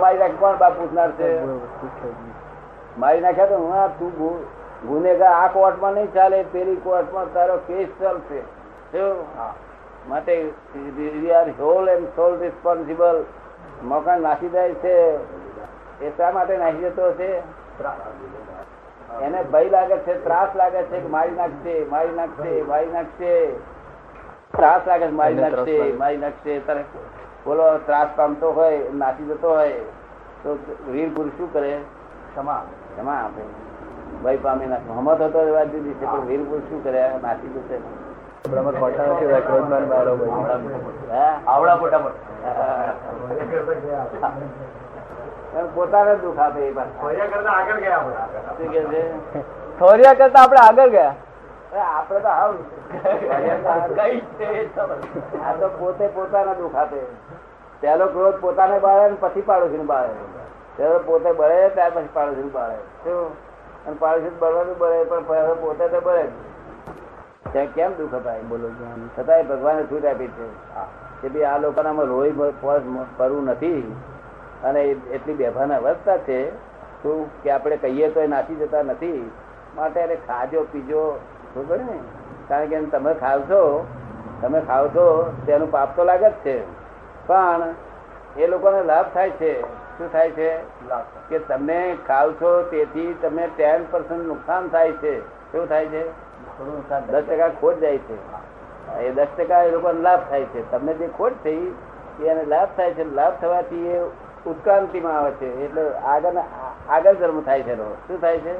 મારી નાખે કોણ બાપ પૂછનાર છે? મારી નાખ્યા તો હું તું ગુનેગાર આ કોર્ટમાં નહીં ચાલે પેલી કોર્ટમાં તારો કેસ ચાલશે. માટે we are whole and sole responsible મકાન નાખી જાય છે. એ શા માટે નાખી જતો છે એને ભય લાગે છે ત્રાસ લાગે છે કે મારી નાખશે મારી નાખશે મારી નાખશે. ત્રાસ લાગે છે મારી નાખશે મારી નાખશે. તારે બોલો ત્રાસ પામતો હોય નાસી જતો હોય તો વીર પુરુષ શું કરે? ક્ષમા ક્ષમા આપે. ભય પામી નાખે હમત હતો એ વાત જુદી છે પણ વીર પુરુષ શું કરે? નાસી જશે પોતાને દુઃખ આપે એ કરતા આગળ ગયા થોરિયા કરતા આપણે આગળ ગયા. આપડે તો કઈ છે આ તો પોતે પોતાના દુઃખ આપે. પહેલો ક્રોધ પોતાને બાળે ને પછી પાડોશી બાળે. પહેલો પોતે બળે ત્યાર પછી પાડોશી બાળે. શું? અને પાડોશી બળવાનું બળે પણ પહેલો પોતે તો બળે જ. ત્યાં કેમ દુઃખ અપાય બોલો છતાંય ભગવાને છૂટ આપી છે. કે ભાઈ આ લોકોનામાં રોઈ કરવું નથી. અને એટલી બેભાન અવસ્થા છે શું કે આપણે કહીએ તો એ નાસી જતા નથી. માટે એને ખાજો પીજો ખબર ને? કારણ કે તમે ખાવ છો તમે ખાવ છો તેનું પાપ તો લાગે જ છે. પણ એ લોકોને લાભ થાય છે. શું થાય છે? કે તમે ખાવ છો તેથી તમે ટેન પર્સન્ટ નુકસાન થાય છે. શું થાય છે? દસ ટકા ખોટ જાય છે. એ દસ ટકા એ લોકોને લાભ થાય છે. તમને જે ખોટ થઈ એને લાભ થાય છે. લાભ થવાથી એ ઉત્ક્રાંતિમાં આવે છે. એટલે આગળ આગળ જન્મ થાય છે. શું થાય છે?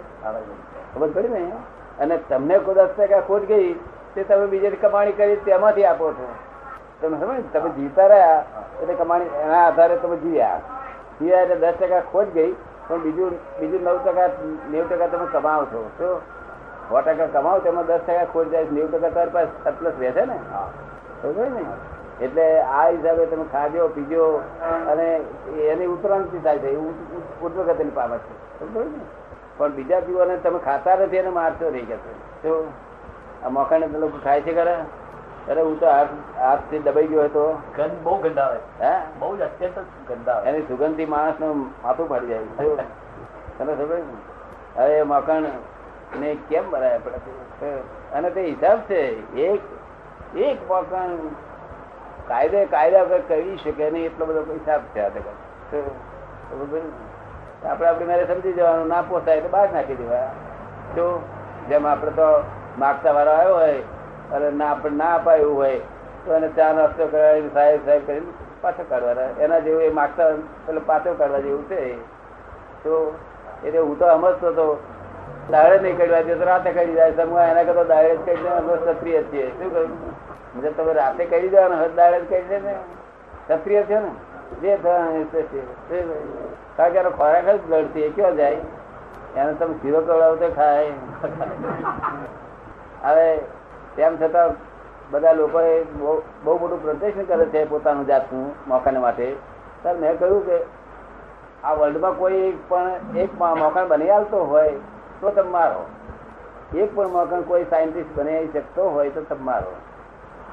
ખબર પડી ને? અને તમને કોઈ દસ ટકા ખોટ ગઈ તે તમે બીજે કમાણી કરી તેમાંથી આપો છો. તમે સમજ તમે જીવતા રહ્યા એટલે કમાણી એના આધારે તમે જીવ્યા. જીવ્યા એટલે દસ ટકા ખોટ ગઈ પણ બીજું બીજું નવ ટકા નેવું ટકા તમે કમાવો છો શું? સો ટકા કમાવો તેમાં દસ ટકા ખોટ જાય નેવું ટકા તમારી પાસે સરપ્લસ રહેશે ને? ખબર ને એટલે આ હિસાબે તમે ખાજો પીજો અને એની ઉત્ક્રાંતિ થાય છે ઉદ્વગતિની પામે છે. ખબર ને પણ બીજા પીવાને તમે ખાતા નથી એને મારશો રહી કે તો આ મોખાને તો લોકો ખાય છે ખરા? અરે હું તો હાથથી દબાઈ ગયો હતો. ગંધ બહુ ગંદા આવે. હે? બહુ જ અત્યંત ગંદા આવે. એની સુગંધથી માણસનું માથું ફાડી જાય? તને ખબર? હવે મકાન ને કેમ ભરાય અને તે હિસાબ છે એક એક મકાન કાયદે કાયદા વગર કરી શકે નહીં એટલો બધો હિસાબ છે આ પડી આપણે મારે સમજી જવાનું ના પોસાય એટલે બહાર નાખી દેવા તો જેમ આપણે તો માગતા વાળો આવ્યો હોય અને ના આપણે ના અપાય એવું હોય, તો એને ચા નાસ્તો કરાવીને સાહેબ સાહેબ કરીને પાછો કાઢવાના એના જેવું એ માગતા પેલો પાછો કાઢવા જેવું છે તો એટલે હું તો સમજતો હતો, દાડે નહીં કાઢવા દે તો રાતે કાઢી જાય. સમૂહ એના કરતા દાડે જ કાઢી દે અમે ક્ષત્રિય છીએ. શું કહ્યું જો તમે રાતે કાઢી દેવાનો હવે દાડે જ કાઢી દે ને ક્ષત્રિય છે ને? જે થવાનું. કારણ કે એનો ખોરાક જ બ્લડ એ ક્યાં જાય? એને તમે શીરો કવડાવો ખાય. હવે તેમ છતાં બધા લોકોએ બહુ બહુ મોટું પ્રદર્શન કરે છે પોતાનું જાતનું મોકાને માટે. સર મેં કહ્યું કે આ વર્લ્ડમાં કોઈ પણ એક મ- મકાન બની આવતો હોય તો તમે મારો. એક પણ મકાન કોઈ સાયન્ટિસ્ટ બનાવી શકતો હોય તો તમે મારો.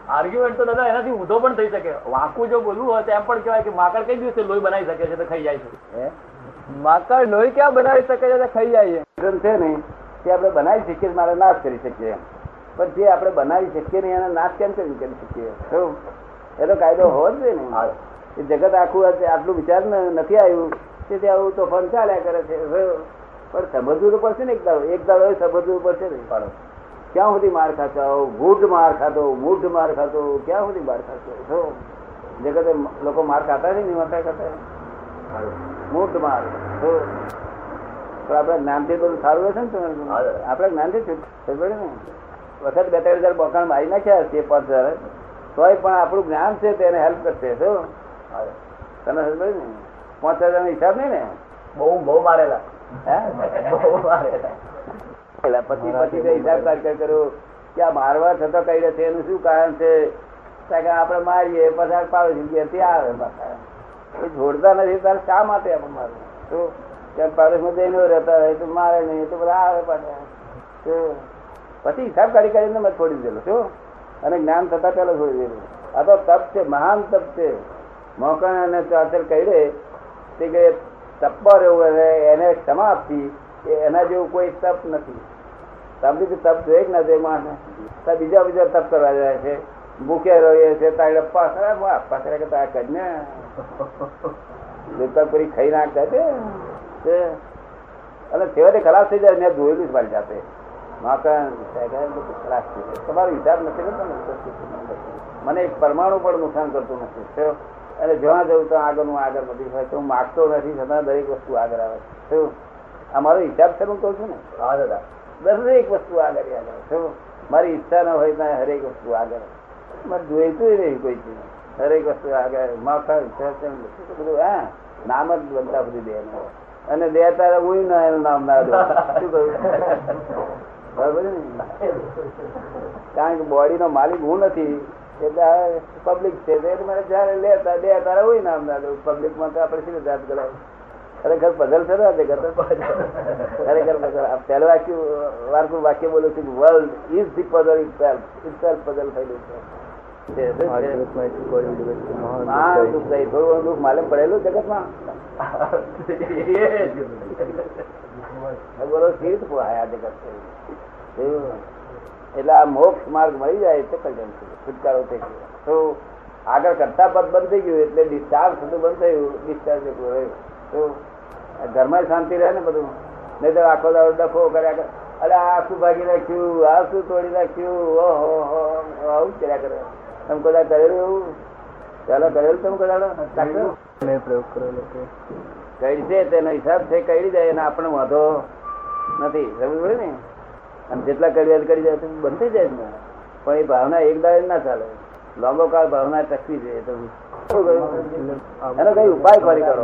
આર્ગ્યુમેન્ટ તો દાદા એનાથી ઊંધો પણ થઈ શકે. વાંકું જો બોલવું હોય તો એમ પણ કહેવાય કે માકડ કઈ દિવસે લોહી બનાવી શકે છે તો ખાઈ જાય છે. માકડ લોહી ક્યાં બનાવી શકે છે તો ખાઈ જાય વિઘ્ન છે ને તે આપણે બનાવી શકીએ મારે નાશ કરી શકીએ એમ. પણ જે આપણે બનાવી શકીએ ને એનો નાશ કેમ કરી કરી શકીએ? એનો કાયદો હોવો જ જોઈએ ને. એ જગત આખું આટલું વિચાર નથી આવ્યું તેથી આવું તોફાન ચાલ્યા કરે છે. પણ સમજવું તો પડશે ને એક દાડો. એક દાડો સમજવું પડશે ને. પાડો. ક્યાં સુધી માર ખાતો મૂઢ માર ખાતો મૂઢ માર ખાતો. ક્યાં સુધી માર ખાતો? જગતે લોકો માર ખાતા નહીં માતા ખાતા મૂઢ માર? પણ આપણે જ્ઞાનથી બધું સારું રહેશે ને આપણે જ્ઞાનથી છૂટ પડે ને? વખત બે ત્રણ હજાર બોકાણ મારી નાખ્યા છે પાંચ હજાર. તોય પણ આપણું જ્ઞાન છે તેને હેલ્પ કરશે શું? તને ખબર ને? પાંચ હજાર હિસાબ નહીં ને? બહુ બહુ મારેલા. હે? બહુ મારેલા. પછી પછી હિસાબ કાઢ કર્યો કે આ મારવા છતાં કઈ છે એનું શું કારણ છે? કે આપણે મારીએ પછી પાડોશી ઘેરથી આવે પાછા. એ છોડતા નથી તારે શા માટે આપણે મારવું? તો ત્યાં પાડોશમાં જઈને રહેતા હોય તો મારે નહીં તો બધા આવે પાછા. તો પછી હિસાબ કાઢી કાઢીને મેં છોડી દીધેલો, શું? અને જ્ઞાન થતા પહેલા છોડી દીધેલું. આ તો તપ છે, મહાન તપ છે. મોકણ અને ચાચર કહી તે કે તપમાં રહેવું અને એને ક્ષમા આપવી એ એના જેવું કોઈ તપ નથી. તમે તપ જોઈએ જ ના જોઈએ માણસને. તો બીજા બીજા તપ કરવા જાય છે. ભૂખ્યા રહીએ છે તારે કરે અપ્પા કરે કે તારે કરી ને દુકાન ખાઈ નાખતા કરે તે અને છેવટે ખલાસ થઈ જાય, મેં જોયેલું જ મારી જાતે. તમારો હિસાબ નથી મને એક પરમાણુ પણ નુકસાન કરતું નથી? અને જ્યાં જવું તો આગળનું આગળ બધી હોય તો હું માગતો નથી છતાં દરેક વસ્તુ આગળ આવે છે. અમારો આ મારો હિસાબ છે હું કહું છું ને? હા દાદા. દરેક વસ્તુ આગળ આગળ આવે શું? મારી ઈચ્છા ન હોય ત્યાં હરેક વસ્તુ આગળ મારે જોઈતું નહીં કોઈ ચીજ. હરેક વસ્તુ આગળ માખણ ઈચ્છા બધું હા નામ જ બનતા બધી દે અને દે તારે હું ના એનું નામ ના શું કહ્યું? છે કારણ કે બોડી નો માલિક હું નથી એટલે પબ્લિક છે. એટલે મારે જયારે લેતા બે તારે હોય ને ના પબ્લિકમાં તો આપણે શું જાત કરાય ખરેખર પઝલ છે ને ખરેખર પઝલ પહેલું વાક્ય વારકું વાક્ય બોલું છું world is the puzzle itself itself puzzle થયેલું છે. માલુમ પડેલું જગતમાં. એટલે આ મોક્ષ માર્ગ મળી જાય એટલે કલ્યાણ થઈ છુટકારો થઈ ગયો. તો આગળ કરતા પદ બંધ થઈ ગયું એટલે ડિસ્ચાર્જ થતું બંધ થયું. ડિસ્ચાર્જ એટલું રહ્યું. તો ઘરમાં શાંતિ રહે ને બધું. નહીં તો આખો દાડો ડફો કર્યા કરે. અરે આ શું ભાગી નાખ્યું આ શું તોડી નાખ્યું ઓહો આવું કર્યા કરે. તમે કદાચ કરેલું એવું. ચાલો કરેલ તમે કદાચ મેં પ્રયોગ કરેલો કઈ છે તેનો હિસાબ છે કઈ જાય અને આપણે વાંધો નથી. સમજ પડે ને? અને જેટલા કરી કરી જાય બંધ થઈ જાય ને. પણ એ ભાવના એક દાડે ના ચાલે. લાંબો કાળ ભાવના ટકવી જોઈએ તમે? એનો કઈ ઉપાય ફરી કરો?